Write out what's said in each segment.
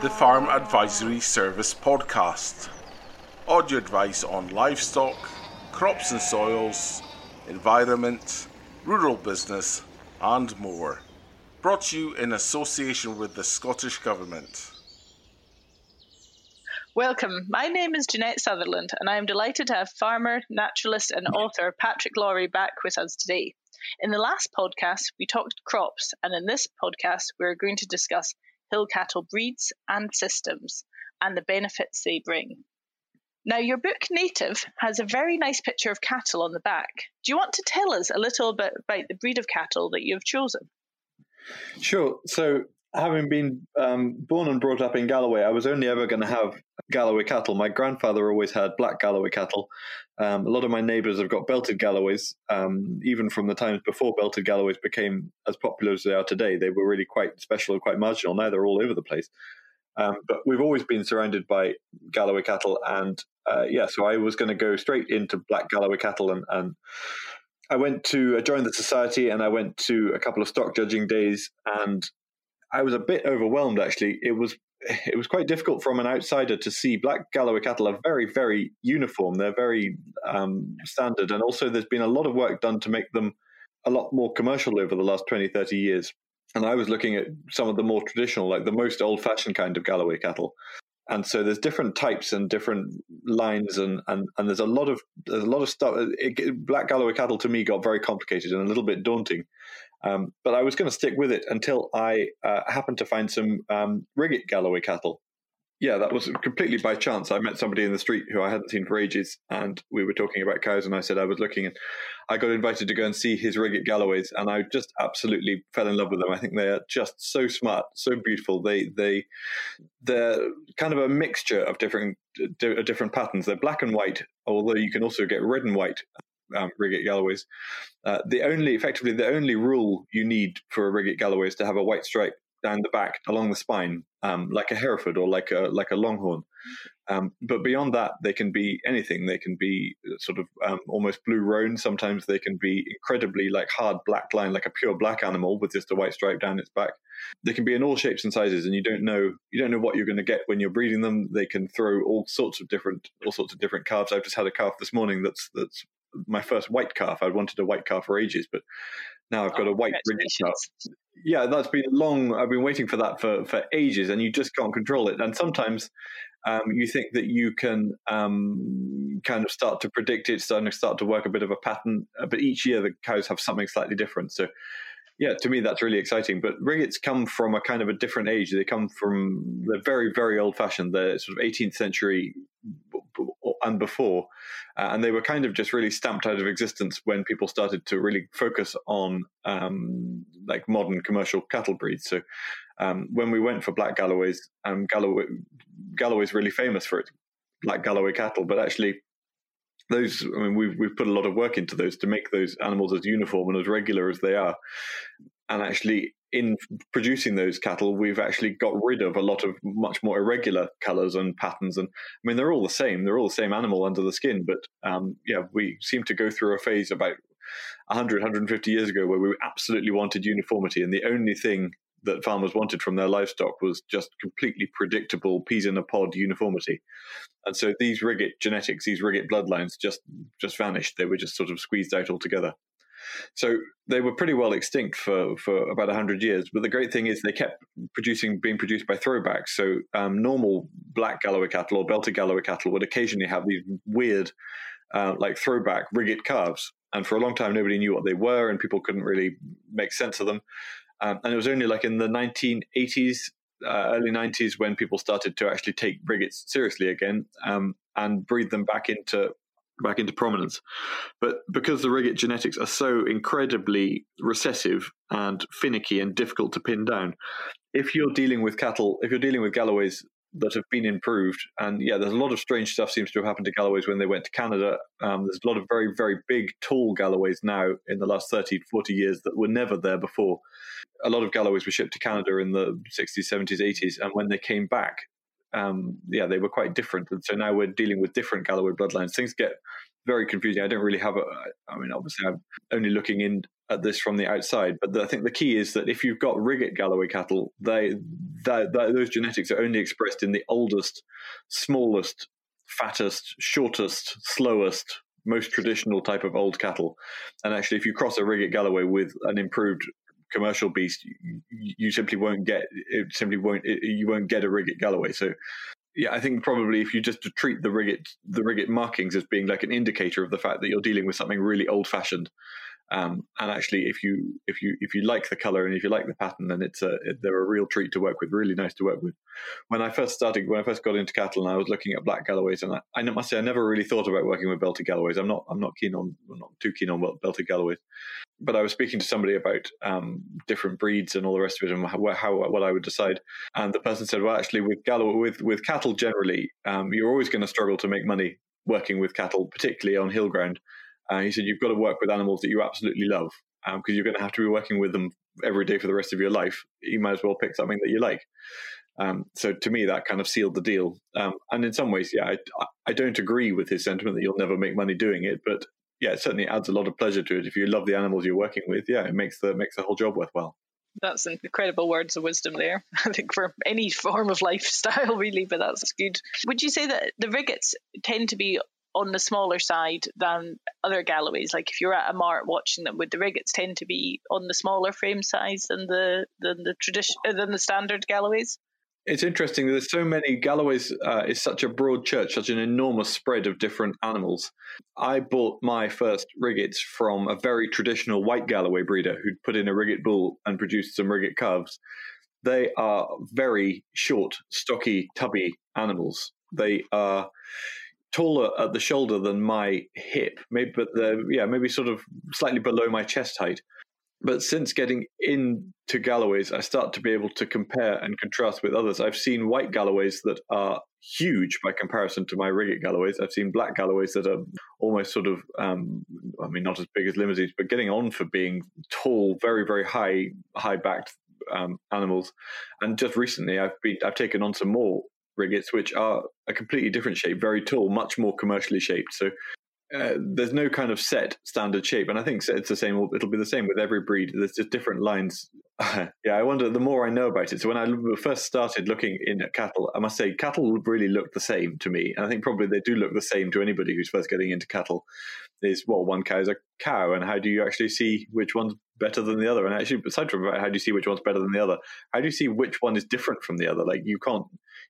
the Farm Advisory Service podcast. Audio advice on livestock, crops and soils, environment, rural business, and more. Brought to you in association with the Scottish Government. Welcome. My name is Janette Sutherland, and I am delighted to have farmer, naturalist, and author Patrick Laurie back with us today. In the last podcast, we talked crops, and in this podcast, we're going to discuss hill cattle breeds and systems and the benefits they bring. Now, your book Native has a very nice picture of cattle on the back. Do you want to tell us a little bit about the breed of cattle that you've chosen? Sure. So, having been um, born and brought up in Galloway, I was only ever going to have Galloway cattle. My grandfather always had black Galloway cattle. Um, a lot of my neighbours have got belted Galloways, um, even from the times before belted Galloways became as popular as they are today. They were really quite special and quite marginal. Now they're all over the place. Um, but we've always been surrounded by Galloway cattle, and uh, yeah, so I was going to go straight into black Galloway cattle, and, and I went to I joined the society, and I went to a couple of stock judging days, and I was a bit overwhelmed actually. It was it was quite difficult from an outsider to see black Galloway cattle are very very uniform. They're very um, standard, and also there's been a lot of work done to make them a lot more commercial over the last 20 30 years. And I was looking at some of the more traditional, like the most old fashioned kind of Galloway cattle. And so there's different types and different lines, and, and, and there's a lot of there's a lot of stuff. It, black Galloway cattle to me got very complicated and a little bit daunting. Um, but I was going to stick with it until I uh, happened to find some um, Galloway cattle. Yeah, that was completely by chance. I met somebody in the street who I hadn't seen for ages, and we were talking about cows. And I said I was looking, and I got invited to go and see his Riggit Galloways, and I just absolutely fell in love with them. I think they are just so smart, so beautiful. They they they're kind of a mixture of different different patterns. They're black and white, although you can also get red and white um, Galloways. Uh, the only, effectively, the only rule you need for a Riggit Galloway is to have a white stripe down the back along the spine, um, like a Hereford or like a like a Longhorn. Um, but beyond that, they can be anything. They can be sort of um, almost blue roan. Sometimes they can be incredibly like hard black line, like a pure black animal with just a white stripe down its back. They can be in all shapes and sizes, and you don't know you don't know what you're going to get when you're breeding them. They can throw all sorts of different all sorts of different calves. I've just had a calf this morning that's that's my first white calf. I wanted a white calf for ages, but now I've got oh, a white calf. Yeah, that's been long. I've been waiting for that for, for ages, and you just can't control it. And sometimes um, you think that you can um, kind of start to predict it, starting to start to work a bit of a pattern. Uh, but each year the cows have something slightly different. So, yeah, to me that's really exciting. But Riggits come from a kind of a different age. They come from they're very, very old fashioned, They're sort of 18th century and before. Uh, and they were kind of just really stamped out of existence when people started to really focus on um, like modern commercial cattle breeds. So um, when we went for black Galloways, um, Galloway, Galloway's really famous for its black Galloway cattle, but actually those i mean we've we've put a lot of work into those to make those animals as uniform and as regular as they are and actually in producing those cattle, we've actually got rid of a lot of much more irregular colors and patterns. And I mean, they're all the same; they're all the same animal under the skin. But um, yeah, we seem to go through a phase about 100, 150 years ago where we absolutely wanted uniformity, and the only thing that farmers wanted from their livestock was just completely predictable peas in a pod uniformity. And so these Riggit genetics, these Riggit bloodlines, just just vanished. They were just sort of squeezed out altogether. So they were pretty well extinct for, for about 100 years. But the great thing is they kept producing, being produced by throwbacks. So um, normal black Galloway cattle or belted Galloway cattle would occasionally have these weird, uh, like throwback Riggit calves. And for a long time, nobody knew what they were, and people couldn't really make sense of them. Um, and it was only like in the 1980s, uh, early 90s, when people started to actually take Riggits seriously again um, and breed them back into back into prominence. But because the Riggit genetics are so incredibly recessive and finicky and difficult to pin down, if you're dealing with cattle, if you're dealing with Galloways that have been improved, and yeah, there's a lot of strange stuff seems to have happened to Galloways when they went to Canada. Um, there's a lot of very, very big, tall Galloways now in the last 30, 40 years that were never there before. A lot of Galloways were shipped to Canada in the 60s, 70s, 80s, and when they came back, um, yeah, they were quite different. And so now we're dealing with different Galloway bloodlines. Things get very confusing. I don't really have a, I mean, obviously, I'm only looking in at this from the outside, but the, I think the key is that if you've got Riggit Galloway cattle, they, they, they, those genetics are only expressed in the oldest, smallest, fattest, shortest, slowest, most traditional type of old cattle. And actually, if you cross a Riggit Galloway with an improved commercial beast, you, you simply won't get it. Simply won't it, you won't get a Riggit Galloway. So yeah, I think probably if you just treat the Riggit the Riggit markings as being like an indicator of the fact that you're dealing with something really old fashioned, um, and actually if you if you if you like the color and if you like the pattern, then it's a they're a real treat to work with, really nice to work with. When I first started, when I first got into cattle, and I was looking at black Galloways, and I, I must say I never really thought about working with belted Galloways. I'm not I'm not keen on I'm not too keen on belted Galloways, but I was speaking to somebody about um, different breeds and all the rest of it, and how, how, what I would decide. And the person said, "Well, actually, with Gallo, with with cattle generally, um, you're always going to struggle to make money working with cattle, particularly on hill ground." Uh, he said, "You've got to work with animals that you absolutely love, because um, you're going to have to be working with them every day for the rest of your life. You might as well pick something that you like." Um, so to me, that kind of sealed the deal. Um, and in some ways, yeah, I, I, don't agree with his sentiment that you'll never make money doing it, but yeah, it certainly adds a lot of pleasure to it. If you love the animals you're working with, yeah, it makes the makes the whole job worthwhile. That's incredible words of wisdom there. I think for any form of lifestyle, really, but that's good. Would you say that the Riggits tend to be on the smaller side than other Galloways? Like if you're at a mart watching them, would the Riggits tend to be on the smaller frame size than the than the tradition than the standard Galloways? it's interesting. There's so many. Galloways uh, is such a broad church, such an enormous spread of different animals. I bought my first Riggits from a very traditional white Galloway breeder who'd put in a Riggit bull and produced some Riggit calves. They are very short, stocky, tubby animals. They are taller at the shoulder than my hip, maybe, but they're yeah, maybe sort of slightly below my chest height. But since getting into Galloways, I start to be able to compare and contrast with others. I've seen white Galloways that are huge by comparison to my Riggit Galloways. I've seen black Galloways that are almost sort of, um, I mean, not as big as Limousins, but getting on for being tall, very, very high, high backed um, animals. And just recently, I've been, I've taken on some more Riggits, which are a completely different shape, very tall, much more commercially shaped. So uh, there's no kind of set standard shape, and I think it's the same. It'll be the same with every breed. There's just different lines. yeah, I wonder. The more I know about it, so when I first started looking in at cattle, I must say cattle really look the same to me, and I think probably they do look the same to anybody who's first getting into cattle. Is well, one cow is a cow, and how do you actually see which one's better than the other? And actually, aside from how do you see which one's better than the other, how do you see which one is different from the other? Like you can't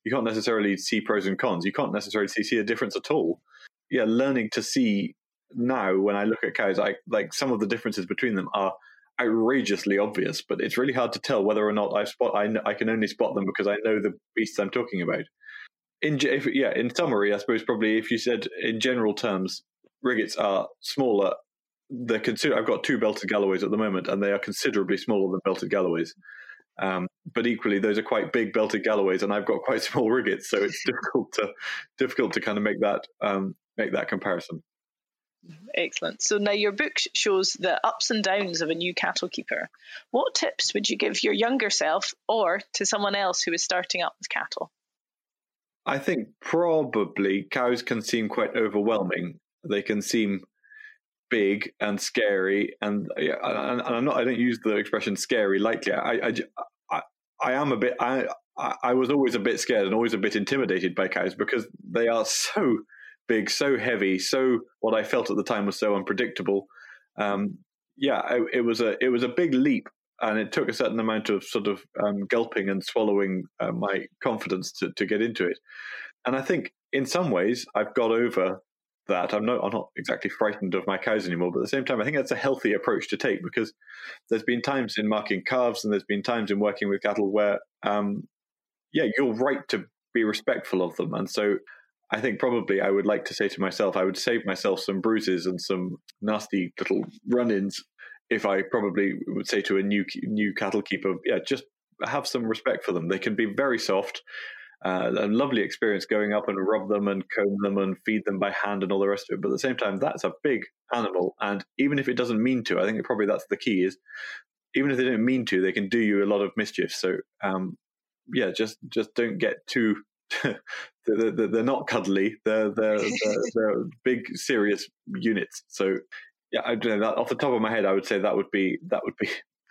you can't necessarily see pros and cons. You can't necessarily see, see a difference at all yeah, learning to see now when I look at cows, I like some of the differences between them are outrageously obvious, but it's really hard to tell whether or not I spot. I, I can only spot them because I know the beasts I'm talking about. In if, yeah, in summary, I suppose probably if you said in general terms, Riggits are smaller. They're consider- I've got two belted Galloways at the moment, and they are considerably smaller than belted Galloways. Um, but equally, those are quite big belted Galloways, and I've got quite small Riggits, so it's difficult to difficult to kind of make that um, make that comparison. Excellent. So now your book shows the ups and downs of a new cattle keeper. What tips would you give your younger self or to someone else who is starting up with cattle? I think probably cows can seem quite overwhelming. They can seem big and scary, and, and, I'm not. I don't use the expression "scary" lightly. I, I, I, I am a bit. I, I was always a bit scared and always a bit intimidated by cows because they are so big, so heavy, so what I felt at the time was so unpredictable. Um, yeah, it, it, was a it was a big leap, and it took a certain amount of sort of um, gulping and swallowing uh, my confidence to, to get into it. And I think in some ways I've got over that. I'm not I'm not exactly frightened of my cows anymore, but at the same time I think that's a healthy approach to take because there's been times in marking calves and there's been times in working with cattle where um, yeah, you're right to be respectful of them, and so I think probably I would like to say to myself, I would save myself some bruises and some nasty little run-ins if I probably would say to a new new cattle keeper, yeah, just have some respect for them. They can be very soft. Uh, a lovely experience going up and rub them and comb them and feed them by hand and all the rest of it. But at the same time, that's a big animal, and even if it doesn't mean to, I think probably that's the key. Is even if they don't mean to, they can do you a lot of mischief. So um, yeah, just just don't get too they're, they're, not cuddly. They're, they're, they're, they're big, serious units. So yeah, I don't know that off the top of my head, I would say that would be that would be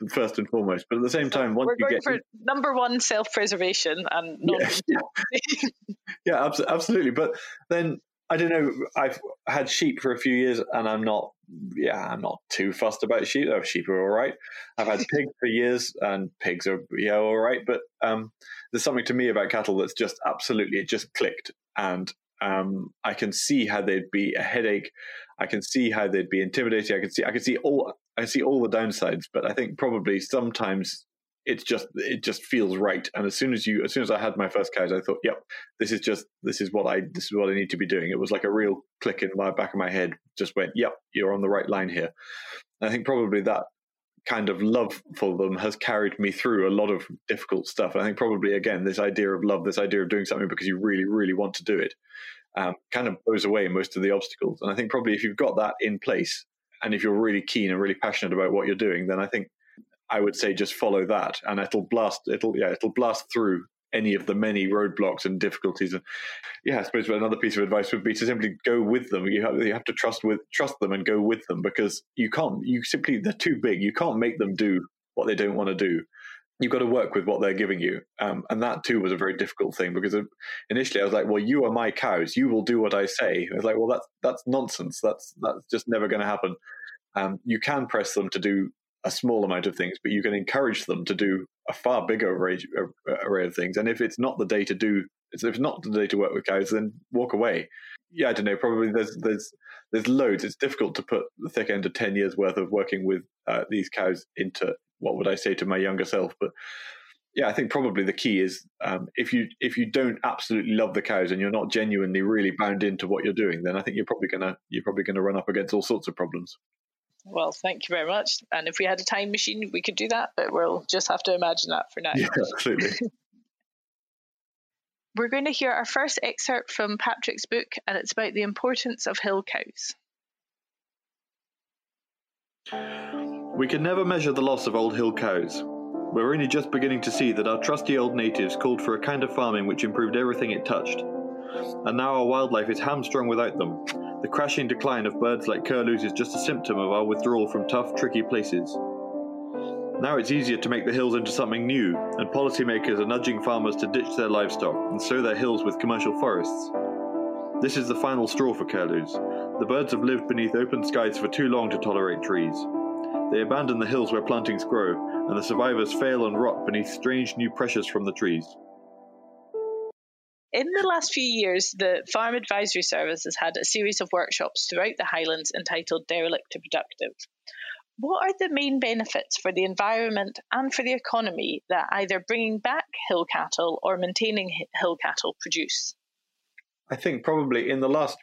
first and foremost. But at the same time, once you get for number one self preservation and not. yeah, yeah. yeah, abso- absolutely. But then I don't know. I've had sheep for a few years, and I'm not. Yeah, I'm not too fussed about sheep. Oh, sheep are all right. I've had pigs for years, and pigs are yeah all right. But um, there's something to me about cattle that's just absolutely it just clicked, and um, I can see how they'd be a headache. I can see how they'd be intimidating. I can see I can see all I see all the downsides. But I think probably sometimes it's just it just feels right. And as soon as you as soon as I had my first cows, I thought, yep, this is just this is what I this is what I need to be doing. It was like a real click in my back of my head. Just went, yep, you're on the right line here. I think probably that kind of love for them has carried me through a lot of difficult stuff. I think probably again this idea of love, this idea of doing something because you really, really want to do it, um, kind of blows away most of the obstacles. And I think probably if you've got that in place, and if you're really keen and really passionate about what you're doing, then I think I would say just follow that, and it'll blast. It'll yeah, it'll blast through any of the many roadblocks and difficulties. And yeah, I suppose another piece of advice would be to simply go with them. You have, you have to trust with trust them and go with them because you can't. You simply they're too big. You can't make them do what they don't want to do. You've got to work with what they're giving you, um, and that too was a very difficult thing because initially I was like, "Well, you are my cows. You will do what I say." I was like, "Well, that's that's nonsense. That's that's just never going to happen." Um, you can press them to do a small amount of things, but you can encourage them to do a far bigger array, array of things. And if it's not the day to do, if it's not the day to work with cows, then walk away. Yeah, I don't know. Probably there's there's there's loads. It's difficult to put the thick end of ten years worth of working with uh, these cows into what would I say to my younger self, but. Yeah, I think probably the key is um, if you if you don't absolutely love the cows and you're not genuinely really bound into what you're doing, then I think you're probably gonna you're probably gonna run up against all sorts of problems. Well, thank you very much. And if we had a time machine, we could do that, but we'll just have to imagine that for now. Yeah, absolutely. We're going to hear our first excerpt from Patrick's book, and it's about the importance of hill cows. We can never measure the loss of old hill cows. We're only just beginning to see that our trusty old natives called for a kind of farming which improved everything it touched. And now our wildlife is hamstrung without them, the crashing decline of birds like curlews is just a symptom of our withdrawal from tough, tricky places. Now it's easier to make the hills into something new, and policymakers are nudging farmers to ditch their livestock and sow their hills with commercial forests. This is the final straw for curlews. The birds have lived beneath open skies for too long to tolerate trees. They abandon the hills where plantings grow, and the survivors fail and rot beneath strange new pressures from the trees. In the last few years, the Farm Advisory Service has had a series of workshops throughout the Highlands entitled Derelict to Productive. What are the main benefits for the environment and for the economy that either bringing back hill cattle or maintaining hill cattle produce? I think probably in the last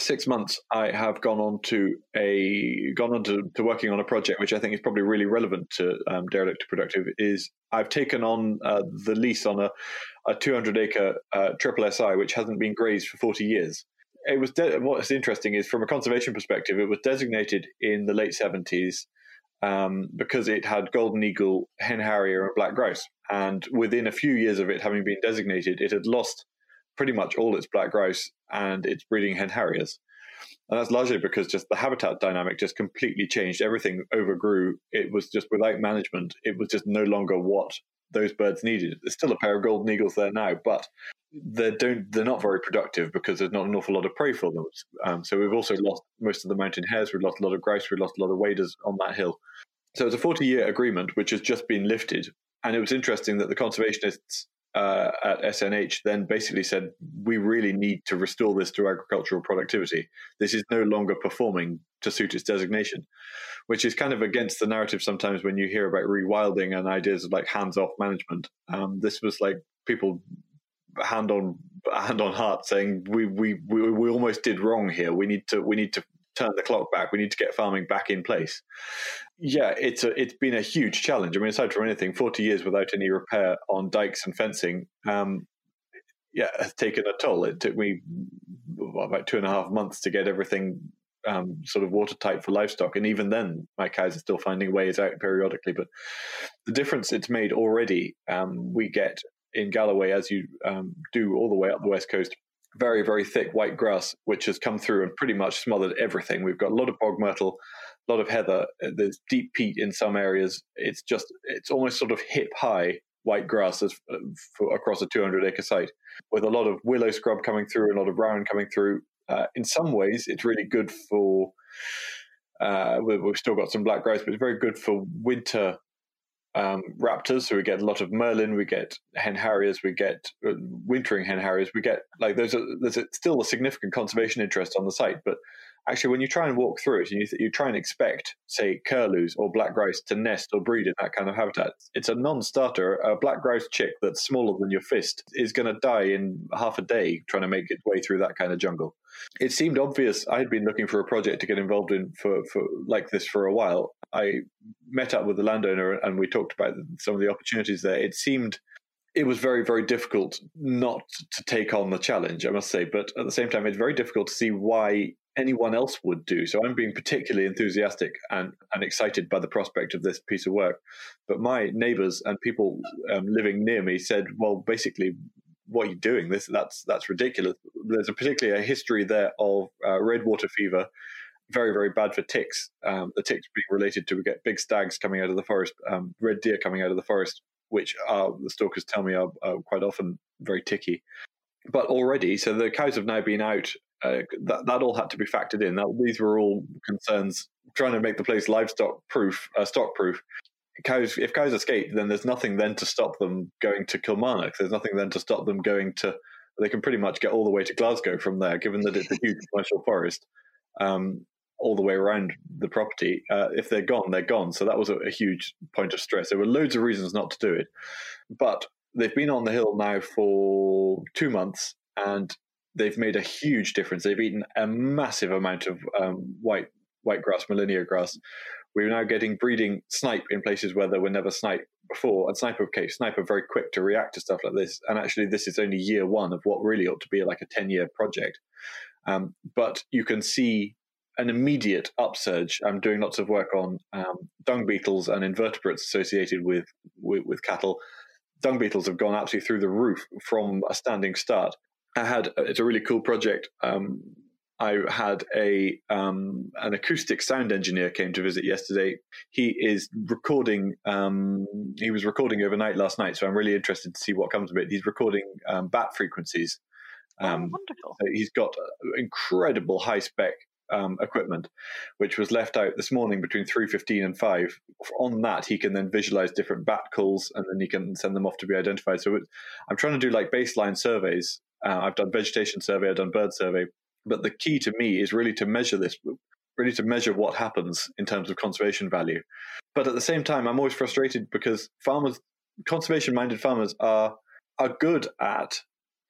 six months, I have gone on to a gone on to, to working on a project which I think is probably really relevant to um, derelict to productive. Is I've taken on uh, the lease on a, a 200 acre uh, triple SI which hasn't been grazed for 40 years. It was de- what's interesting is from a conservation perspective, it was designated in the late 70s um, because it had golden eagle, hen harrier, and black grouse. And within a few years of it having been designated, it had lost pretty much all its black grouse and its breeding hen harriers. And that's largely because just the habitat dynamic just completely changed. Everything overgrew. It was just without management, it was just no longer what those birds needed. There's still a pair of golden eagles there now, but they don't they're not very productive because there's not an awful lot of prey for them. Um, so we've also lost most of the mountain hares. We've lost a lot of grouse. We've lost a lot of waders on that hill. So it's a 40 year agreement which has just been lifted. And it was interesting that the conservationists uh, at SNH then basically said, we really need to restore this to agricultural productivity. This is no longer performing to suit its designation, which is kind of against the narrative sometimes when you hear about rewilding and ideas of like hands off management. Um, this was like people hand on hand on heart saying we, we we we almost did wrong here. We need to we need to turn the clock back. We need to get farming back in place. Yeah, it's a, it's been a huge challenge. I mean, aside from anything, forty years without any repair on dikes and fencing, um, yeah, has taken a toll. It took me about two and a half months to get everything um, sort of watertight for livestock, and even then, my cows are still finding ways out periodically. But the difference it's made already, um, we get in Galloway, as you um, do all the way up the west coast, very, very thick white grass, which has come through and pretty much smothered everything. We've got a lot of bog myrtle, a lot of heather. There's deep peat in some areas. It's just it's almost sort of hip high white grass as, uh, for, across a 200 acre site, with a lot of willow scrub coming through, a lot of rowan coming through. Uh, in some ways, it's really good for. Uh, we've still got some black grouse, but it's very good for winter um, raptors. So we get a lot of merlin, we get hen harriers, we get uh, wintering hen harriers. We get like there's a, there's a, still a significant conservation interest on the site, but actually when you try and walk through it and you, you try and expect say curlews or black grouse to nest or breed in that kind of habitat it's a non-starter. A black grouse chick that's smaller than your fist is going to die in half a day trying to make its way through that kind of jungle. It seemed obvious i had been looking for a project to get involved in for, for like this for a while. I met up with the landowner and we talked about some of the opportunities there. It seemed it was very, very difficult not to take on the challenge, I must say. But at the same time, it's very difficult to see why anyone else would do. So I'm being particularly enthusiastic and, and excited by the prospect of this piece of work. But my neighbors and people um, living near me said, well, basically, what are you doing? This that's that's ridiculous. There's a particularly a history there of uh, red water fever, very very bad for ticks. Um, the ticks being related to we get big stags coming out of the forest, um, red deer coming out of the forest, which are, the stalkers tell me are, are quite often very ticky. But already, so the cows have now been out uh, that that all had to be factored in. That, these were all concerns trying to make the place livestock proof, uh, stock proof. Cows, if cows escape, then there's nothing then to stop them going to Kilmarnock. There's nothing then to stop them going to. They can pretty much get all the way to Glasgow from there, given that it's a huge commercial forest, um, all the way around the property. Uh, if they're gone, they're gone. So that was a, a huge point of stress. There were loads of reasons not to do it, but they've been on the hill now for two months, and they've made a huge difference. They've eaten a massive amount of um, white white grass, Molinia grass. We're now getting breeding snipe in places where there were never snipe before. And snipe, okay, snipe are very quick to react to stuff like this. And actually, this is only year one of what really ought to be like a 10 year project. Um, but you can see an immediate upsurge. I'm doing lots of work on um, dung beetles and invertebrates associated with, with, with cattle. Dung beetles have gone absolutely through the roof from a standing start. I had it's a really cool project. Um, I had a um, an acoustic sound engineer came to visit yesterday. He is recording. Um, he was recording overnight last night, so I'm really interested to see what comes of it. He's recording um, bat frequencies. Oh, um, wonderful! So he's got incredible high spec um, equipment, which was left out this morning between three fifteen and five. On that, he can then visualize different bat calls, and then he can send them off to be identified. So I'm trying to do like baseline surveys uh, I've done vegetation survey, I've done bird survey. But the key to me is really to measure this, really to measure what happens in terms of conservation value. But at the same time, I'm always frustrated because farmers, conservation minded farmers, are are good at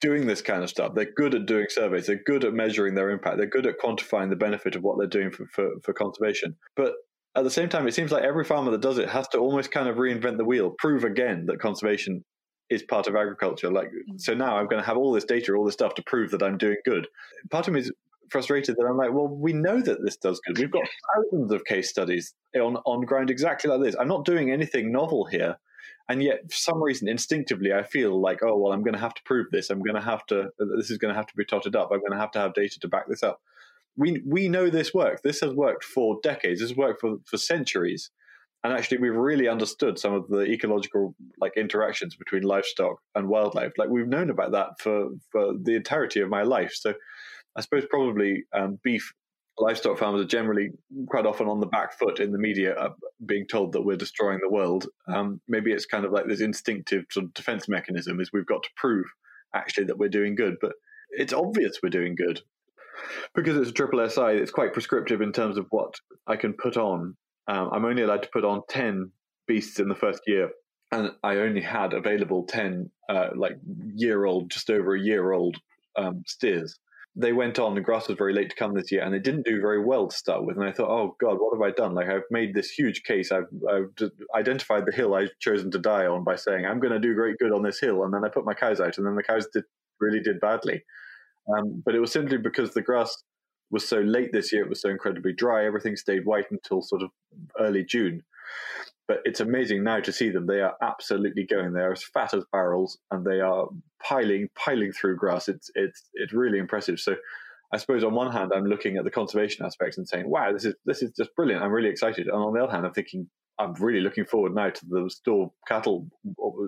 doing this kind of stuff. They're good at doing surveys. They're good at measuring their impact. They're good at quantifying the benefit of what they're doing for, for, for conservation. But at the same time, it seems like every farmer that does it has to almost kind of reinvent the wheel, prove again that conservation is part of agriculture. Like, mm. so now I'm going to have all this data, all this stuff to prove that I'm doing good. Part of me is frustrated that I'm like, well, we know that this does good. We've got thousands of case studies on, on ground exactly like this. I'm not doing anything novel here. And yet, for some reason, instinctively, I feel like, oh, well, I'm going to have to prove this. I'm going to have to, this is going to have to be totted up. I'm going to have to have data to back this up. We, we know this works. This has worked for decades. This has worked for, for centuries and actually we've really understood some of the ecological like interactions between livestock and wildlife. Like we've known about that for for the entirety of my life. So i suppose probably um, beef livestock farmers are generally quite often on the back foot in the media uh, being told that we're destroying the world. Um, maybe it's kind of like this instinctive sort of defense mechanism is we've got to prove actually that we're doing good. But it's obvious we're doing good. Because it's a triple si it's quite prescriptive in terms of what i can put on um, I'm only allowed to put on 10 beasts in the first year. And I only had available 10, uh, like year old, just over a year old um, steers. They went on, the grass was very late to come this year, and they didn't do very well to start with. And I thought, oh God, what have I done? Like, I've made this huge case. I've, I've identified the hill I've chosen to die on by saying, I'm going to do great good on this hill. And then I put my cows out, and then the cows did, really did badly. Um, but it was simply because the grass was so late this year, it was so incredibly dry. Everything stayed white until sort of early June. But it's amazing now to see them. They are absolutely going. They are as fat as barrels, and they are piling piling through grass. It's it's it's really impressive. So I suppose on one hand, I'm looking at the conservation aspects and saying, "Wow, this is this is just brilliant. I'm really excited." And on the other hand, I'm thinking, I'm really looking forward now to the store cattle.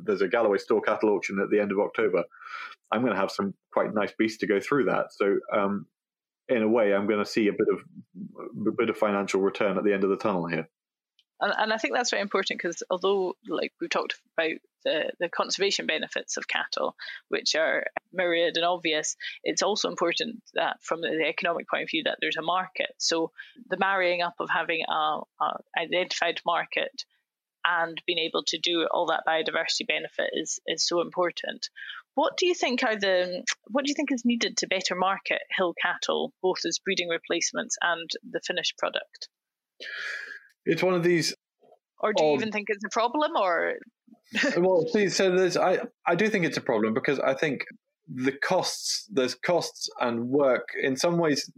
There's a Galloway store cattle auction at the end of October. I'm going to have some quite nice beasts to go through that. So, um, in a way, I'm going to see a bit of a bit of financial return at the end of the tunnel here and, and I think that's very important because although like we talked about the, the conservation benefits of cattle, which are myriad and obvious, it's also important that from the economic point of view that there's a market. So the marrying up of having a, a identified market and being able to do all that biodiversity benefit is is so important. What do you think are the what do you think is needed to better market hill cattle, both as breeding replacements and the finished product? it's one of these. Or do you even think it's a problem? Or well, see, so there's I I do think it's a problem because I think the costs there's costs and work in some ways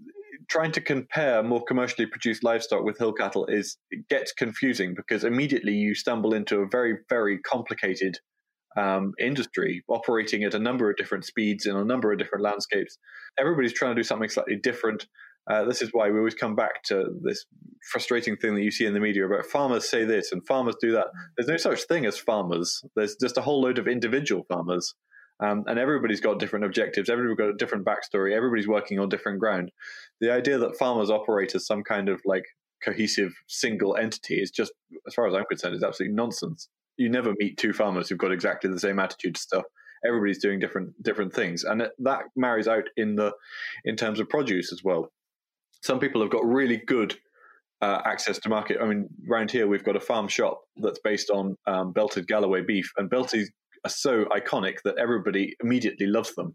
trying to compare more commercially produced livestock with hill cattle is gets confusing because immediately you stumble into a very very complicated um, industry operating at a number of different speeds in a number of different landscapes everybody's trying to do something slightly different uh, this is why we always come back to this frustrating thing that you see in the media about farmers say this and farmers do that. There's no such thing as farmers. There's just a whole load of individual farmers. Um, and everybody's got different objectives. Everybody's got a different backstory. Everybody's working on different ground. The idea that farmers operate as some kind of like cohesive single entity is just, as far as I'm concerned, is absolutely nonsense. You never meet two farmers who've got exactly the same attitude to stuff everybody's doing different different things and that marries out in the in terms of produce as well some people have got really good uh, access to market. I mean, around here we've got a farm shop that's based on um, belted Galloway beef, and belties are so iconic that everybody immediately loves them.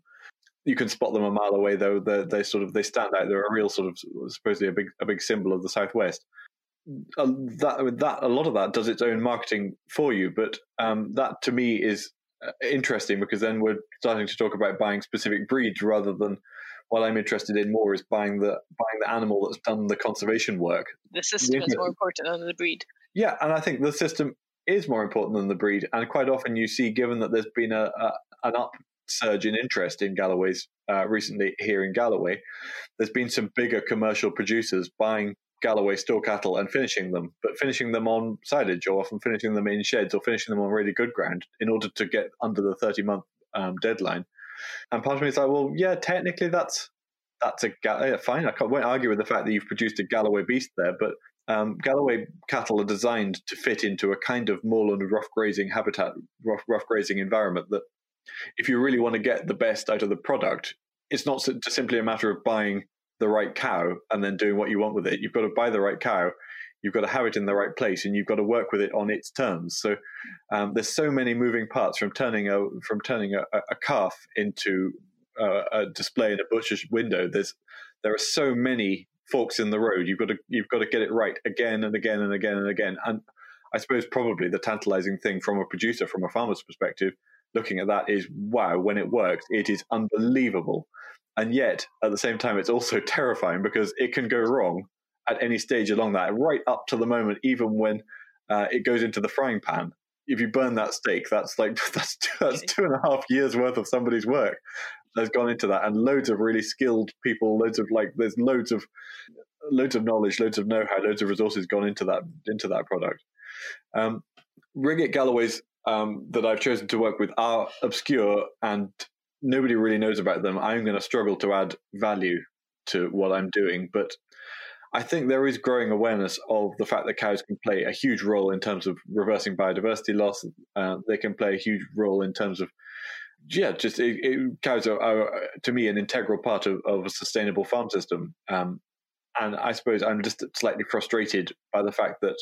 You can spot them a mile away, though. They they sort of they stand out. They're a real sort of supposedly a big a big symbol of the southwest. Uh, that that a lot of that does its own marketing for you, but um, that to me is uh, interesting because then we're starting to talk about buying specific breeds rather than what I'm interested in more is buying the buying the animal that's done the conservation work. The system is more important than the breed. Yeah, and I think the system is more important than the breed. And quite often you see, given that there's been a, a an upsurge in interest in Galloway's uh, recently here in Galloway, there's been some bigger commercial producers buying Galloway store cattle and finishing them, but finishing them on silage or often finishing them in sheds or finishing them on really good ground in order to get under the 30 month um, deadline. And part of me is like, well, yeah, technically that's that's a yeah, fine. I won't argue with the fact that you've produced a Galloway beast there, but um, Galloway cattle are designed to fit into a kind of moorland rough grazing habitat, rough, rough grazing environment. That if you really want to get the best out of the product, it's not simply a matter of buying the right cow and then doing what you want with it. You've got to buy the right cow. You've got to have it in the right place and you've got to work with it on its terms. So um, there's so many moving parts from turning a from turning a, a calf into uh, a display in a butcher's window. There's there are so many forks in the road. You've got to you've got to get it right again and again and again and again. And i suppose probably the tantalizing thing from a producer from a farmer's perspective looking at that is wow when it works it is unbelievable and yet at the same time it's also terrifying because it can go wrong at any stage along that, right up to the moment, even when uh, it goes into the frying pan. If you burn that steak, that's like that's two, that's two and a half years worth of somebody's work has gone into that, and loads of really skilled people, loads of like, there's loads of loads of knowledge, loads of know-how, loads of resources gone into that into that product. Um, Galloways um, that I've chosen to work with are obscure and nobody really knows about them. I'm going to struggle to add value to what I'm doing, but I think there is growing awareness of the fact that cows can play a huge role in terms of reversing biodiversity loss. Uh, they can play a huge role in terms of, yeah, just it, it, cows are, are, to me, an integral part of, of a sustainable farm system. Um, and I suppose I'm just slightly frustrated by the fact that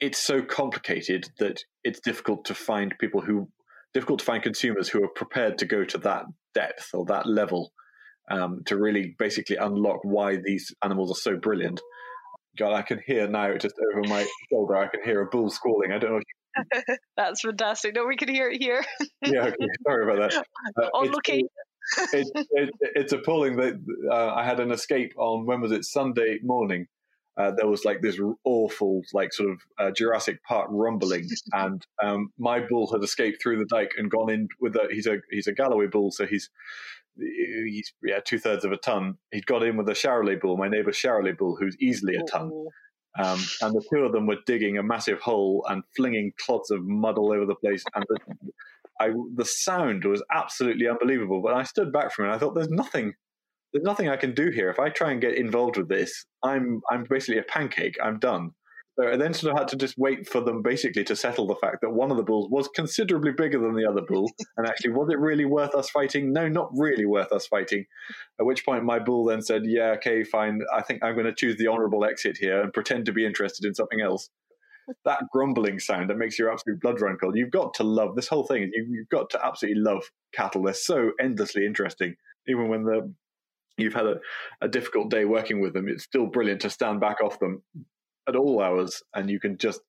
it's so complicated that it's difficult to find people who, difficult to find consumers who are prepared to go to that depth or that level um, to really basically unlock why these animals are so brilliant. God, I can hear now just over my shoulder. I can hear a bull squalling. I don't know. If you... That's fantastic. No, we can hear it here. yeah, okay. sorry about that. Uh, On location. It, it, it's appalling that uh, I had an escape on when was it Sunday morning. Uh, there was like this awful, like sort of uh, Jurassic Park rumbling, and um, my bull had escaped through the dike and gone in with a. He's a he's a Galloway bull, so he's he's yeah two thirds of a ton. He'd got in with a Charolais bull, my neighbour's Charolais bull, who's easily a ton. Um, and the two of them were digging a massive hole and flinging clods of mud all over the place. And the, I, the sound was absolutely unbelievable. But I stood back from it. I thought, there's nothing, there's nothing I can do here. If I try and get involved with this, I'm, I'm basically a pancake. I'm done. So I then sort of had to just wait for them basically to settle the fact that one of the bulls was considerably bigger than the other bull. And actually, was it really worth us fighting? No, not really worth us fighting. At which point, my bull then said, Yeah, okay, fine. I think I'm going to choose the honorable exit here and pretend to be interested in something else. That grumbling sound that makes your absolute blood run cold. You've got to love this whole thing. You've got to absolutely love cattle. They're so endlessly interesting. Even when the you've had a, a difficult day working with them, it's still brilliant to stand back off them at all hours, and you can just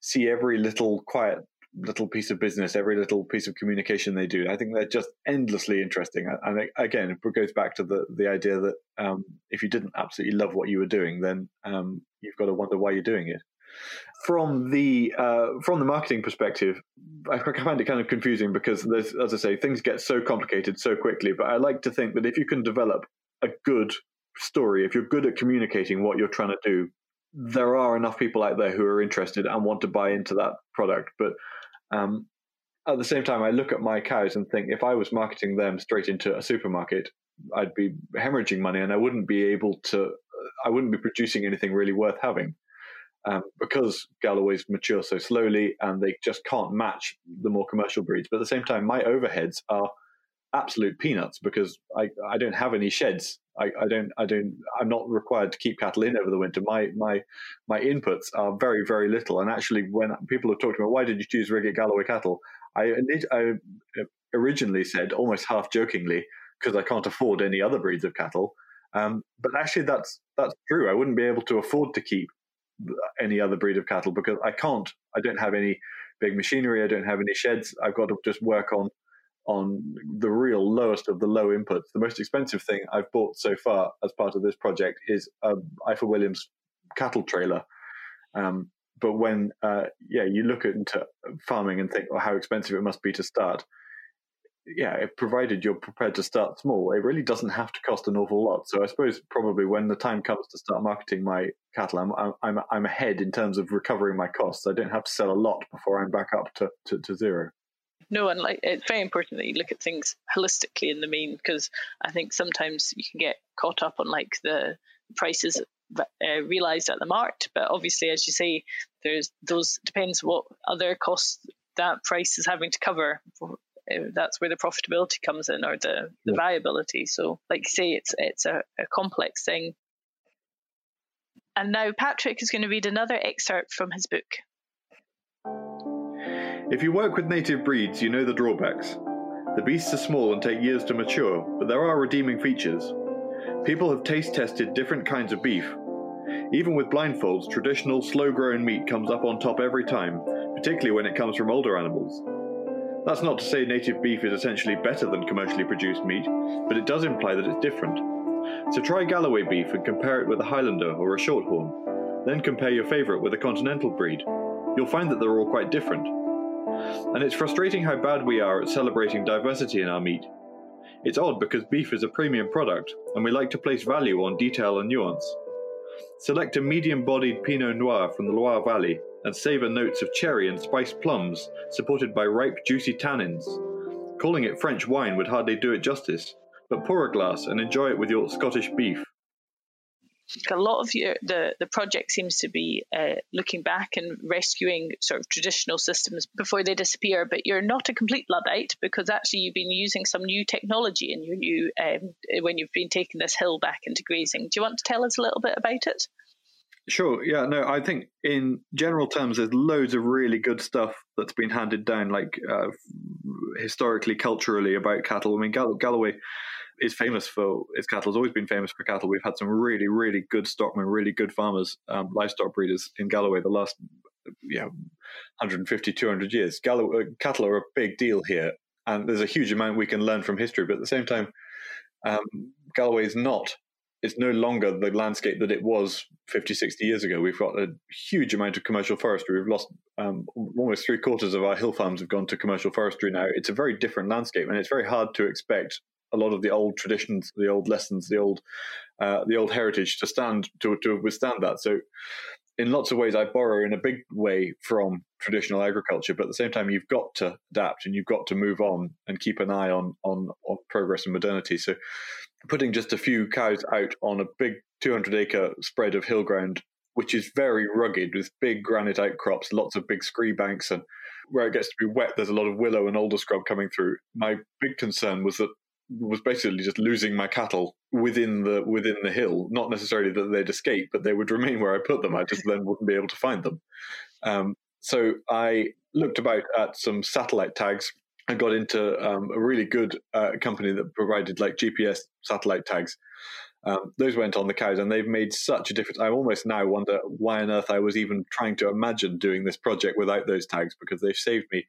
see every little quiet little piece of business, every little piece of communication they do. I think they're just endlessly interesting. And again, it goes back to the the idea that um, if you didn't absolutely love what you were doing, then um, you've got to wonder why you're doing it. From the uh, from the marketing perspective, I find it kind of confusing because there's, as I say, things get so complicated so quickly. But I like to think that if you can develop a good story, if you're good at communicating what you're trying to do, there are enough people out there who are interested and want to buy into that product. But um, at the same time, I look at my cows and think if I was marketing them straight into a supermarket, I'd be hemorrhaging money and I wouldn't be able to, I wouldn't be producing anything really worth having. Um, because Galloways mature so slowly and they just can't match the more commercial breeds. But at the same time, my overheads are absolute peanuts because I, I don't have any sheds. I, I don't I don't I'm not required to keep cattle in over the winter. My my my inputs are very very little. And actually, when people have talked me, why did you choose Riggit Galloway cattle? I I originally said almost half jokingly because I can't afford any other breeds of cattle. Um, but actually, that's that's true. I wouldn't be able to afford to keep any other breed of cattle because I can't. I don't have any big machinery. I don't have any sheds. I've got to just work on on the real lowest of the low inputs. The most expensive thing I've bought so far as part of this project is a Ifor Williams cattle trailer. Um, but when uh, yeah, you look into farming and think, well, how expensive it must be to start. Yeah, provided you're prepared to start small, it really doesn't have to cost an awful lot. So I suppose probably when the time comes to start marketing my cattle, I'm I'm I'm ahead in terms of recovering my costs. I don't have to sell a lot before I'm back up to, to, to zero no, and like it's very important that you look at things holistically in the main because I think sometimes you can get caught up on like the prices uh, realized at the mart, but obviously, as you say, there's those depends what other costs that price is having to cover. Uh, that's where the profitability comes in or the, the yeah. viability. So, like you say, it's it's a, a complex thing. And now Patrick is going to read another excerpt from his book. If you work with native breeds, you know the drawbacks. The beasts are small and take years to mature, but there are redeeming features. People have taste tested different kinds of beef. Even with blindfolds, traditional slow grown meat comes up on top every time, particularly when it comes from older animals. That's not to say native beef is essentially better than commercially produced meat, but it does imply that it's different. So try Galloway beef and compare it with a Highlander or a Shorthorn. Then compare your favourite with a continental breed. You'll find that they're all quite different, and it's frustrating how bad we are at celebrating diversity in our meat. It's odd because beef is a premium product, and we like to place value on detail and nuance. Select a medium bodied Pinot Noir from the Loire Valley and savour notes of cherry and spiced plums, supported by ripe, juicy tannins. Calling it French wine would hardly do it justice, but pour a glass and enjoy it with your Scottish beef a lot of your, the the project seems to be uh, looking back and rescuing sort of traditional systems before they disappear. But you're not a complete luddite because actually you've been using some new technology in your new um, when you've been taking this hill back into grazing. Do you want to tell us a little bit about it? Sure. Yeah. No, I think in general terms, there's loads of really good stuff that's been handed down, like uh, historically, culturally about cattle. I mean, Gall- Galloway is famous for its cattle. Has always been famous for cattle. We've had some really, really good stockmen, really good farmers, um, livestock breeders in Galloway the last, yeah, 150, 200 years. Uh, cattle are a big deal here, and there's a huge amount we can learn from history. But at the same time, um, Galloway is not. It's no longer the landscape that it was 50, 60 years ago. We've got a huge amount of commercial forestry. We've lost um, almost three quarters of our hill farms have gone to commercial forestry now. It's a very different landscape, and it's very hard to expect a lot of the old traditions, the old lessons, the old uh, the old heritage to stand to to withstand that. So in lots of ways, I borrow in a big way from traditional agriculture, but at the same time, you've got to adapt and you've got to move on and keep an eye on on, on progress and modernity. So, putting just a few cows out on a big 200 acre spread of hill ground, which is very rugged with big granite outcrops, lots of big scree banks, and where it gets to be wet, there's a lot of willow and alder scrub coming through. My big concern was that was basically just losing my cattle within the within the hill. Not necessarily that they'd escape, but they would remain where I put them. I just then wouldn't be able to find them. Um, so I looked about at some satellite tags. I got into um, a really good uh, company that provided like GPS satellite tags. Um, those went on the cows, and they've made such a difference. I almost now wonder why on earth I was even trying to imagine doing this project without those tags because they've saved me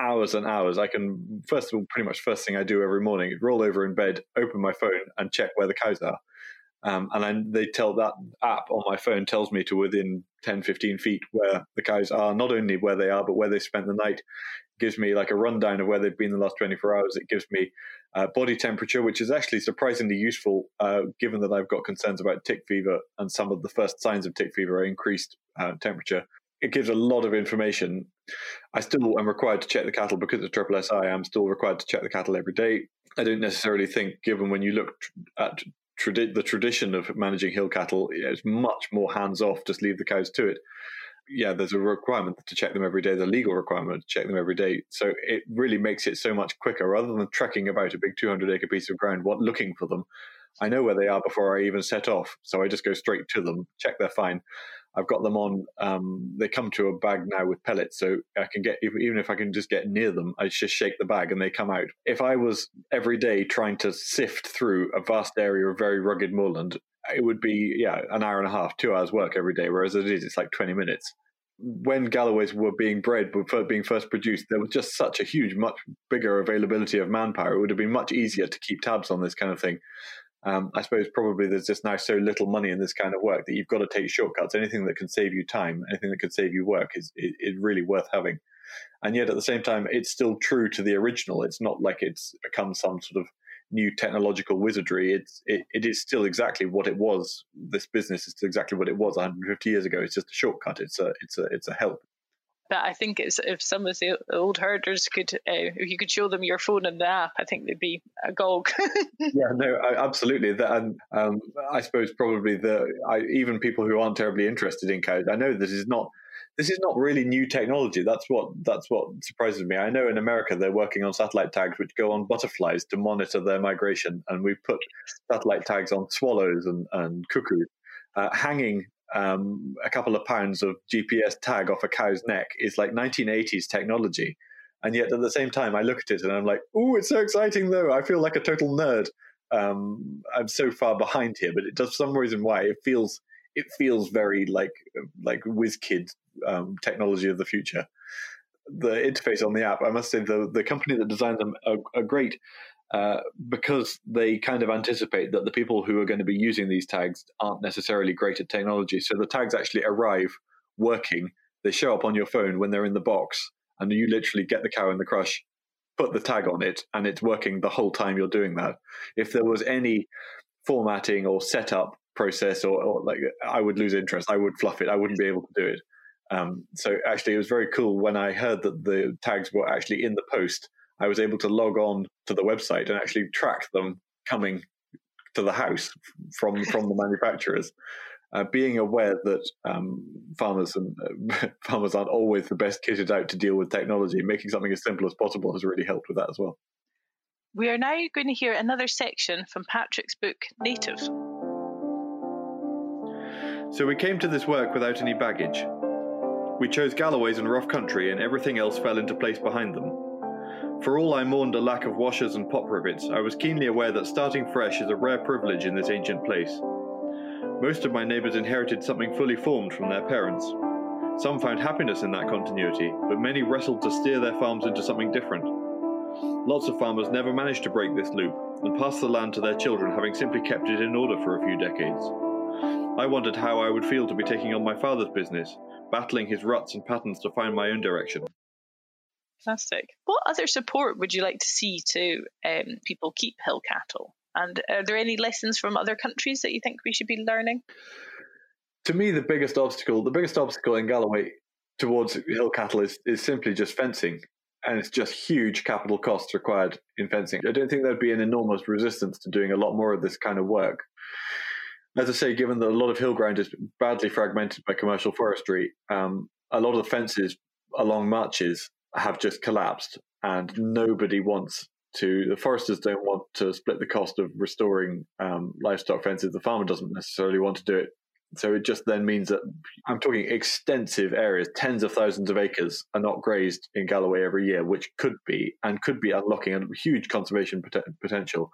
hours and hours. I can first of all, pretty much first thing I do every morning, roll over in bed, open my phone, and check where the cows are. Um, and then they tell that app on my phone tells me to within 10, 15 feet where the cows are, not only where they are, but where they spent the night. Gives me like a rundown of where they've been the last 24 hours. It gives me uh, body temperature, which is actually surprisingly useful uh, given that I've got concerns about tick fever and some of the first signs of tick fever are increased uh, temperature it gives a lot of information. I still am required to check the cattle because of triple SI. I'm still required to check the cattle every day. I don't necessarily think, given when you look at the tradition of managing hill cattle, it's much more hands off. Just leave the cows to it. Yeah, there's a requirement to check them every day. The legal requirement to check them every day. So it really makes it so much quicker rather than trekking about a big 200 acre piece of ground, what looking for them. I know where they are before I even set off, so I just go straight to them, check they're fine, I've got them on. Um, they come to a bag now with pellets, so I can get even if I can just get near them, I just shake the bag and they come out. If I was every day trying to sift through a vast area of very rugged moorland, it would be yeah an hour and a half, two hours work every day. Whereas it is, it's like twenty minutes. When Galloways were being bred, being first produced, there was just such a huge, much bigger availability of manpower. It would have been much easier to keep tabs on this kind of thing. Um, I suppose probably there's just now so little money in this kind of work that you've got to take shortcuts. Anything that can save you time, anything that can save you work is, is, is really worth having. And yet at the same time, it's still true to the original. It's not like it's become some sort of new technological wizardry. It's it, it is still exactly what it was. This business is exactly what it was 150 years ago. It's just a shortcut. It's a it's a it's a help but I think it's, if some of the old herders could, uh, if you could show them your phone and the app, I think they'd be a agog. yeah, no, absolutely. That, and um, I suppose probably the I, even people who aren't terribly interested in code, I know this is not this is not really new technology. That's what that's what surprises me. I know in America they're working on satellite tags which go on butterflies to monitor their migration, and we've put satellite tags on swallows and, and cuckoos. Uh, hanging um, a couple of pounds of GPS tag off a cow's neck is like 1980s technology. And yet at the same time, I look at it and I'm like, oh, it's so exciting though. I feel like a total nerd. Um, I'm so far behind here, but it does for some reason why it feels it feels very like like whiz kid um, technology of the future. The interface on the app, I must say, the the company that designed them are, are great uh, because they kind of anticipate that the people who are going to be using these tags aren't necessarily great at technology. So the tags actually arrive working. They show up on your phone when they're in the box, and you literally get the cow in the crush, put the tag on it, and it's working the whole time you're doing that. If there was any formatting or setup process, or, or like I would lose interest, I would fluff it. I wouldn't be able to do it. Um, so actually, it was very cool when I heard that the tags were actually in the post I was able to log on to the website and actually track them coming to the house from from the manufacturers. Uh, being aware that um, farmers and uh, farmers aren't always the best kitted out to deal with technology, making something as simple as possible has really helped with that as well. We are now going to hear another section from Patrick's book, Native. So we came to this work without any baggage. We chose Galloways and rough country, and everything else fell into place behind them. For all I mourned a lack of washers and pop rivets, I was keenly aware that starting fresh is a rare privilege in this ancient place. Most of my neighbours inherited something fully formed from their parents. Some found happiness in that continuity, but many wrestled to steer their farms into something different. Lots of farmers never managed to break this loop and passed the land to their children, having simply kept it in order for a few decades. I wondered how I would feel to be taking on my father's business, battling his ruts and patterns to find my own direction. Fantastic. What other support would you like to see to um, people keep hill cattle? And are there any lessons from other countries that you think we should be learning? To me, the biggest obstacle, the biggest obstacle in Galloway towards hill cattle is, is simply just fencing. And it's just huge capital costs required in fencing. I don't think there'd be an enormous resistance to doing a lot more of this kind of work. As I say, given that a lot of hill ground is badly fragmented by commercial forestry, um, a lot of the fences along marches have just collapsed, and nobody wants to. The foresters don't want to split the cost of restoring um, livestock fences. The farmer doesn't necessarily want to do it. So it just then means that I'm talking extensive areas, tens of thousands of acres are not grazed in Galloway every year, which could be and could be unlocking a huge conservation pot- potential,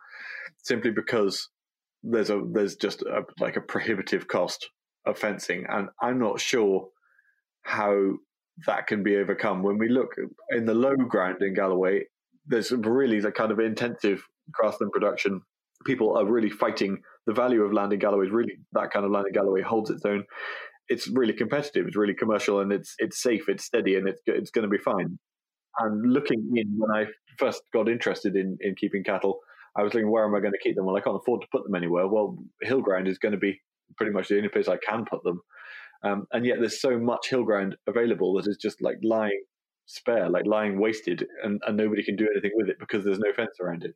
simply because there's a there's just a, like a prohibitive cost of fencing, and I'm not sure how that can be overcome. When we look in the low ground in Galloway, there's really the kind of intensive grassland production. People are really fighting the value of land in Galloway. Is really that kind of land in Galloway holds its own. It's really competitive. It's really commercial, and it's it's safe. It's steady, and it's it's going to be fine. And looking in when I first got interested in in keeping cattle, I was thinking, where am I going to keep them? Well, I can't afford to put them anywhere. Well, hill ground is going to be pretty much the only place I can put them. Um, and yet there's so much hill ground available that is just like lying spare, like lying wasted, and, and nobody can do anything with it because there's no fence around it.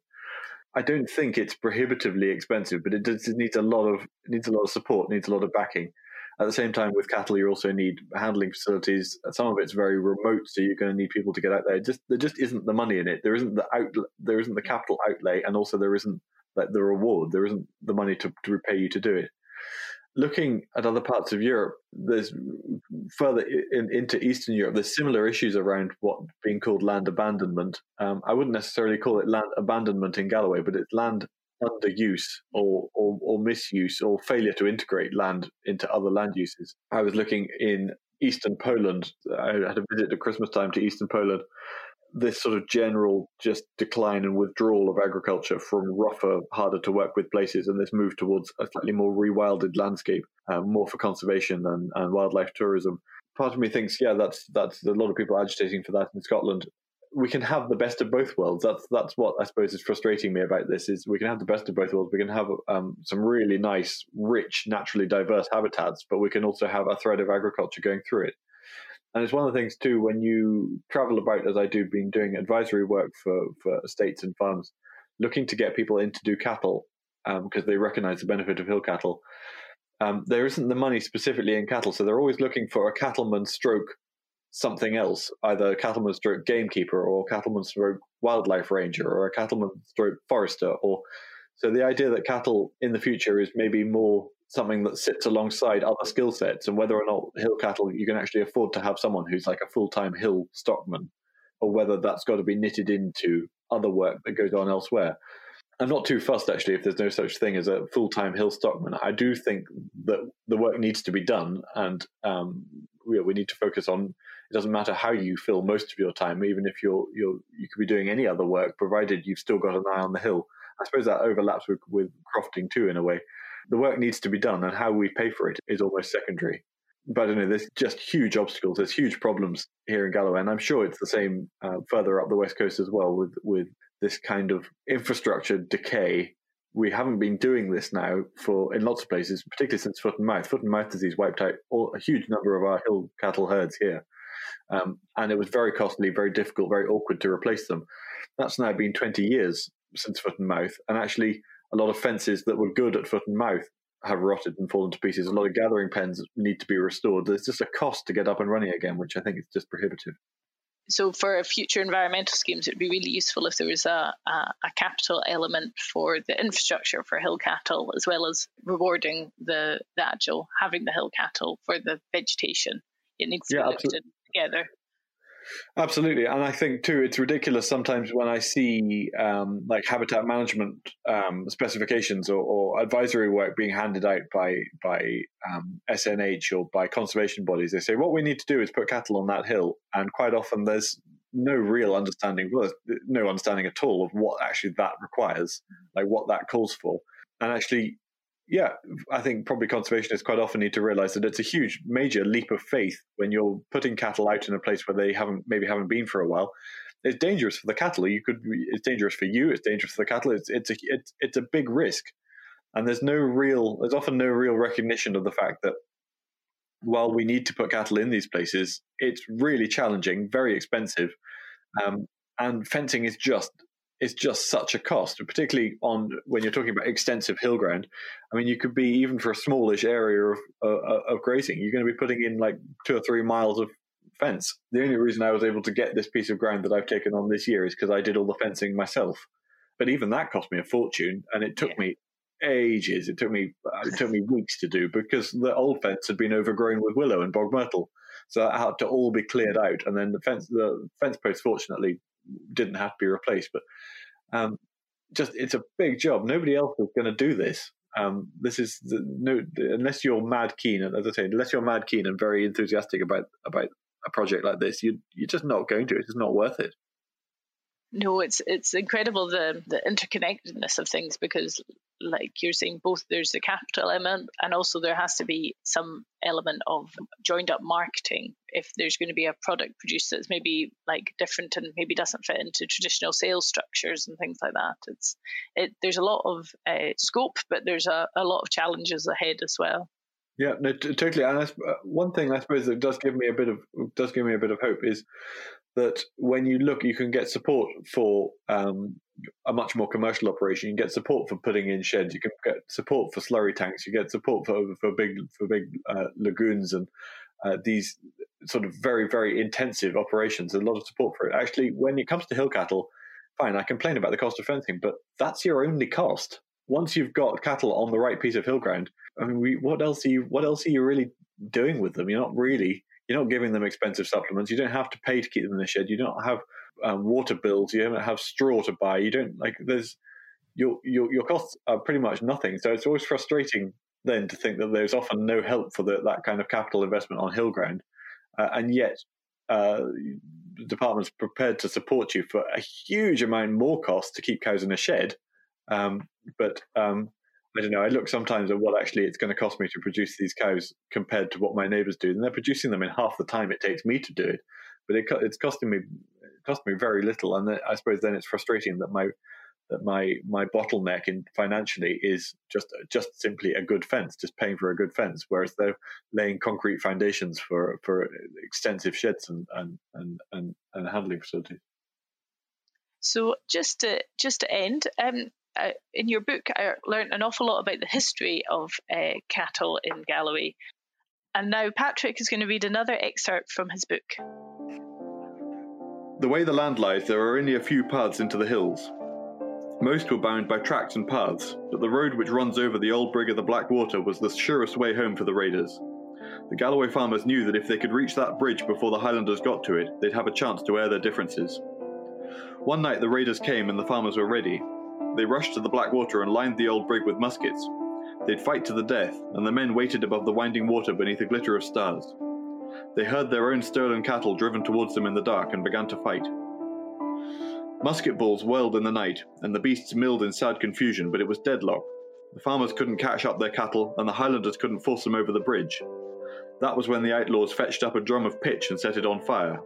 I don't think it's prohibitively expensive, but it, does, it needs a lot of needs a lot of support, needs a lot of backing. At the same time, with cattle, you also need handling facilities. Some of it's very remote, so you're going to need people to get out there. Just there just isn't the money in it. There isn't the out. There isn't the capital outlay, and also there isn't like the reward. There isn't the money to, to repay you to do it looking at other parts of Europe, there's further in, into Eastern Europe, there's similar issues around what being called land abandonment. Um, I wouldn't necessarily call it land abandonment in Galloway, but it's land underuse or, or, or misuse or failure to integrate land into other land uses. I was looking in Eastern Poland. I had a visit at Christmas time to Eastern Poland this sort of general just decline and withdrawal of agriculture from rougher, harder to work with places, and this move towards a slightly more rewilded landscape, uh, more for conservation and, and wildlife tourism. Part of me thinks, yeah, that's that's a lot of people agitating for that in Scotland. We can have the best of both worlds. That's that's what I suppose is frustrating me about this. Is we can have the best of both worlds. We can have um, some really nice, rich, naturally diverse habitats, but we can also have a thread of agriculture going through it. And it's one of the things too when you travel about, as I do, been doing advisory work for for estates and farms, looking to get people in to do cattle because um, they recognise the benefit of hill cattle. Um, there isn't the money specifically in cattle, so they're always looking for a cattleman stroke something else, either a cattleman stroke gamekeeper or a cattleman stroke wildlife ranger or a cattleman stroke forester. Or so the idea that cattle in the future is maybe more something that sits alongside other skill sets and whether or not hill cattle you can actually afford to have someone who's like a full-time hill stockman or whether that's got to be knitted into other work that goes on elsewhere i'm not too fussed actually if there's no such thing as a full-time hill stockman i do think that the work needs to be done and um, we, we need to focus on it doesn't matter how you fill most of your time even if you're you're you could be doing any other work provided you've still got an eye on the hill i suppose that overlaps with, with crofting too in a way the work needs to be done, and how we pay for it is almost secondary. But you know, there's just huge obstacles. There's huge problems here in Galloway, and I'm sure it's the same uh, further up the west coast as well with with this kind of infrastructure decay. We haven't been doing this now for in lots of places, particularly since foot and mouth. Foot and mouth disease wiped out all, a huge number of our hill cattle herds here, um, and it was very costly, very difficult, very awkward to replace them. That's now been 20 years since foot and mouth, and actually a lot of fences that were good at foot and mouth have rotted and fallen to pieces. A lot of gathering pens need to be restored. There's just a cost to get up and running again, which I think is just prohibitive. So, for future environmental schemes, it would be really useful if there was a, a, a, capital element for the infrastructure for hill cattle, as well as rewarding the, the actual having the hill cattle for the vegetation. It needs to yeah, be looked together. Absolutely, and I think too it's ridiculous sometimes when I see um, like habitat management um, specifications or, or, advisory work being handed out by by um, SNH or by conservation bodies. They say what we need to do is put cattle on that hill, and quite often there's no real understanding, well, no understanding at all of what actually that requires, like what that calls for, and actually yeah, I think probably conservationists quite often need to realize that it's a huge, major leap of faith when you're putting cattle out in a place where they haven't maybe haven't been for a while. It's dangerous for the cattle. You could. It's dangerous for you. It's dangerous for the cattle. It's it's a it's, it's a big risk, and there's no real. There's often no real recognition of the fact that while we need to put cattle in these places, it's really challenging, very expensive, um, and fencing is just is just such a cost, particularly on when you're talking about extensive hill ground. I mean, you could be even for a smallish area of uh, of grazing, you're going to be putting in like two or three miles of fence. The only reason I was able to get this piece of ground that I've taken on this year is because I did all the fencing myself. But even that cost me a fortune, and it took yeah. me ages. It took me uh, it took me weeks to do because the old fence had been overgrown with willow and bog myrtle, so that had to all be cleared out. And then the fence the fence posts fortunately didn't have to be replaced. But um, just it's a big job. Nobody else is going to do this. Um, this is the, no unless you're mad keen, and as I say, unless you're mad keen and very enthusiastic about about a project like this, you you're just not going to. It's not worth it. No, it's it's incredible the the interconnectedness of things because, like you're saying, both there's the capital element and also there has to be some element of joined up marketing. If there's going to be a product produced that's maybe like different and maybe doesn't fit into traditional sales structures and things like that, it's it there's a lot of uh, scope, but there's a, a lot of challenges ahead as well. Yeah, no, t- totally. And I, uh, one thing I suppose that does give me a bit of does give me a bit of hope is that when you look, you can get support for um, a much more commercial operation. You can get support for putting in sheds. You can get support for slurry tanks. You get support for for big for big uh, lagoons and uh, these sort of very very intensive operations. There's a lot of support for it. Actually, when it comes to hill cattle, fine. I complain about the cost of fencing, but that's your only cost. Once you've got cattle on the right piece of hill ground, I mean, we, what else are you? What else are you really doing with them? You're not really you're not giving them expensive supplements. You don't have to pay to keep them in the shed. You don't have um, water bills. You don't have straw to buy. You don't like there's your your your costs are pretty much nothing. So it's always frustrating then to think that there's often no help for the, that kind of capital investment on hill ground, uh, and yet uh, the department's prepared to support you for a huge amount more cost to keep cows in a shed. Um, but um, I don't know. I look sometimes at what actually it's going to cost me to produce these cows compared to what my neighbours do, and they're producing them in half the time it takes me to do it. But it, it's costing me it cost me very little, and I suppose then it's frustrating that my that my my bottleneck in financially is just just simply a good fence, just paying for a good fence, whereas they're laying concrete foundations for for extensive sheds and and and and, and handling facilities. So just to just to end, um, uh, in your book, I learned an awful lot about the history of uh, cattle in Galloway. And now Patrick is going to read another excerpt from his book. The way the land lies, there are only a few paths into the hills. Most were bound by tracks and paths, but the road which runs over the old brig of the Blackwater was the surest way home for the raiders. The Galloway farmers knew that if they could reach that bridge before the Highlanders got to it, they'd have a chance to air their differences. One night the raiders came and the farmers were ready, they rushed to the Blackwater and lined the old brig with muskets. They'd fight to the death, and the men waited above the winding water beneath a glitter of stars. They heard their own stolen cattle driven towards them in the dark and began to fight. Musket balls whirled in the night, and the beasts milled in sad confusion, but it was deadlock. The farmers couldn't catch up their cattle, and the Highlanders couldn't force them over the bridge. That was when the outlaws fetched up a drum of pitch and set it on fire,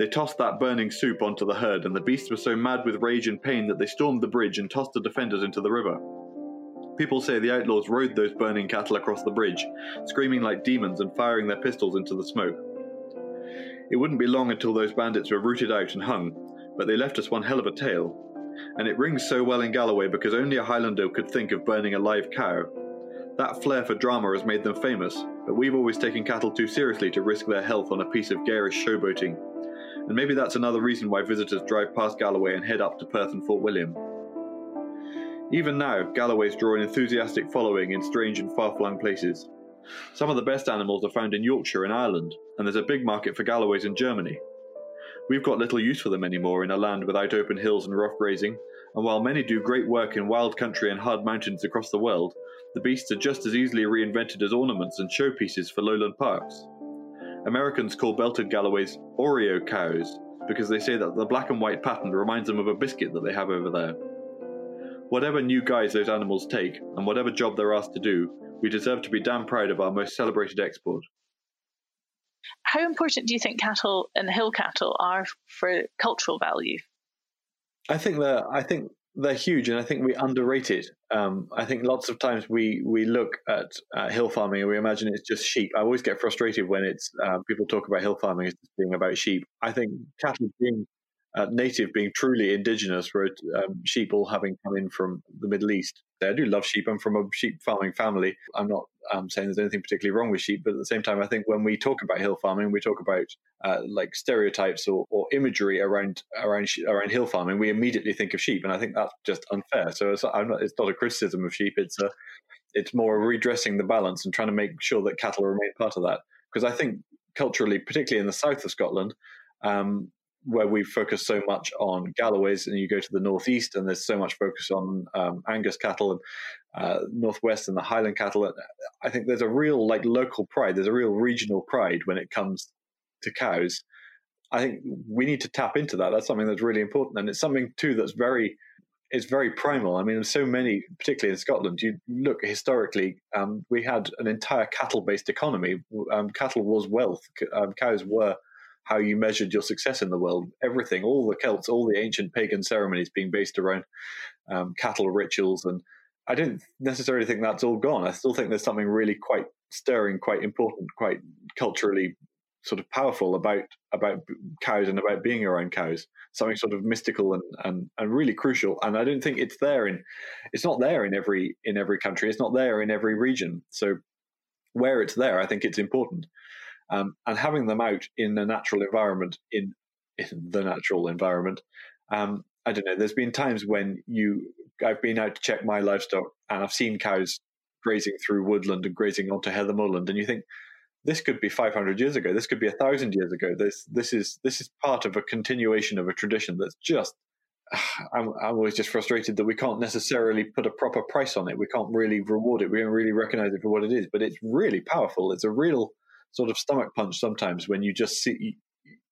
they tossed that burning soup onto the herd, and the beasts were so mad with rage and pain that they stormed the bridge and tossed the defenders into the river. People say the outlaws rode those burning cattle across the bridge, screaming like demons and firing their pistols into the smoke. It wouldn't be long until those bandits were rooted out and hung, but they left us one hell of a tale. And it rings so well in Galloway because only a Highlander could think of burning a live cow. That flair for drama has made them famous, but we've always taken cattle too seriously to risk their health on a piece of garish showboating and maybe that's another reason why visitors drive past Galloway and head up to Perth and Fort William. Even now, Galloway's draw an enthusiastic following in strange and far flung places. Some of the best animals are found in Yorkshire and Ireland, and there's a big market for Galloways in Germany. We've got little use for them anymore in a land without open hills and rough grazing, and while many do great work in wild country and hard mountains across the world, the beasts are just as easily reinvented as ornaments and showpieces for lowland parks. Americans call belted Galloways Oreo cows because they say that the black and white pattern reminds them of a biscuit that they have over there. Whatever new guise those animals take, and whatever job they're asked to do, we deserve to be damn proud of our most celebrated export. How important do you think cattle and hill cattle are for cultural value? I think that I think they're huge, and I think we underrate it. Um, I think lots of times we we look at uh, hill farming and we imagine it's just sheep. I always get frustrated when it's uh, people talk about hill farming as being about sheep. I think cattle being uh, native being truly indigenous, where um, sheep all having come in from the Middle East. I do love sheep. I'm from a sheep farming family. I'm not um, saying there's anything particularly wrong with sheep, but at the same time, I think when we talk about hill farming, we talk about uh, like stereotypes or, or, imagery around around around hill farming. We immediately think of sheep, and I think that's just unfair. So it's, not, it's not a criticism of sheep. It's a it's more redressing the balance and trying to make sure that cattle remain part of that. Because I think culturally, particularly in the south of Scotland, um, where we focus so much on Galloways, and you go to the northeast, and there's so much focus on um, Angus cattle and uh, northwest and the Highland cattle. And I think there's a real like local pride. There's a real regional pride when it comes to cows. I think we need to tap into that. That's something that's really important, and it's something too that's very it's very primal. I mean, so many, particularly in Scotland, you look historically, um, we had an entire cattle-based economy. Um, cattle was wealth. Um, cows were how you measured your success in the world. Everything, all the Celts, all the ancient pagan ceremonies being based around um, cattle rituals. And I don't necessarily think that's all gone. I still think there's something really quite stirring, quite important, quite culturally sort of powerful about about cows and about being around cows. Something sort of mystical and, and, and really crucial. And I don't think it's there in it's not there in every in every country. It's not there in every region. So where it's there, I think it's important um, and having them out in a natural environment in, in the natural environment. Um, I don't know. There's been times when you I've been out to check my livestock and I've seen cows grazing through woodland and grazing onto heather moorland, and you think this could be 500 years ago. This could be a thousand years ago. This this is this is part of a continuation of a tradition that's just. I'm, I'm always just frustrated that we can't necessarily put a proper price on it. We can't really reward it. We don't really recognize it for what it is. But it's really powerful. It's a real sort of stomach punch sometimes when you just see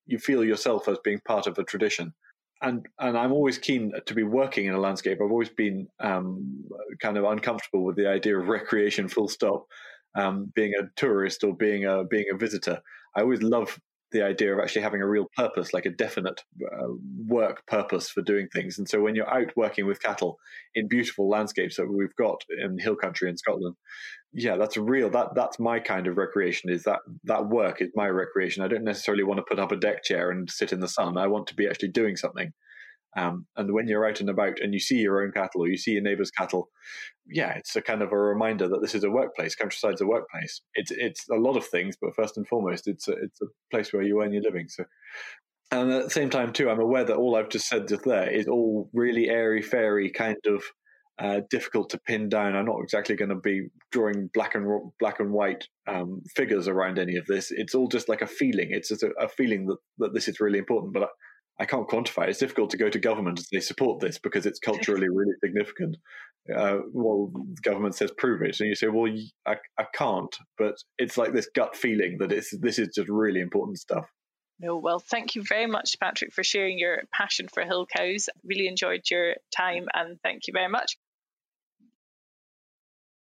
you feel yourself as being part of a tradition. And and I'm always keen to be working in a landscape. I've always been um, kind of uncomfortable with the idea of recreation, full stop. Um, being a tourist or being a being a visitor, I always love the idea of actually having a real purpose, like a definite uh, work purpose for doing things. And so when you're out working with cattle in beautiful landscapes that we've got in hill country in Scotland, yeah, that's real. That that's my kind of recreation. Is that that work is my recreation. I don't necessarily want to put up a deck chair and sit in the sun. I want to be actually doing something. Um, and when you're out and about and you see your own cattle or you see your neighbour's cattle, yeah, it's a kind of a reminder that this is a workplace. Countryside's a workplace. It's it's a lot of things, but first and foremost, it's a, it's a place where you earn your living. So, and at the same time, too, I'm aware that all I've just said just there is all really airy fairy kind of uh, difficult to pin down. I'm not exactly going to be drawing black and black and white um, figures around any of this. It's all just like a feeling. It's just a, a feeling that, that this is really important. But I, can't quantify. It. It's difficult to go to government and say support this because it's culturally really significant. Uh, well, the government says prove it, and you say, well, I, I can't. But it's like this gut feeling that it's this is just really important stuff. No, well, thank you very much, Patrick, for sharing your passion for hill cows. Really enjoyed your time and thank you very much.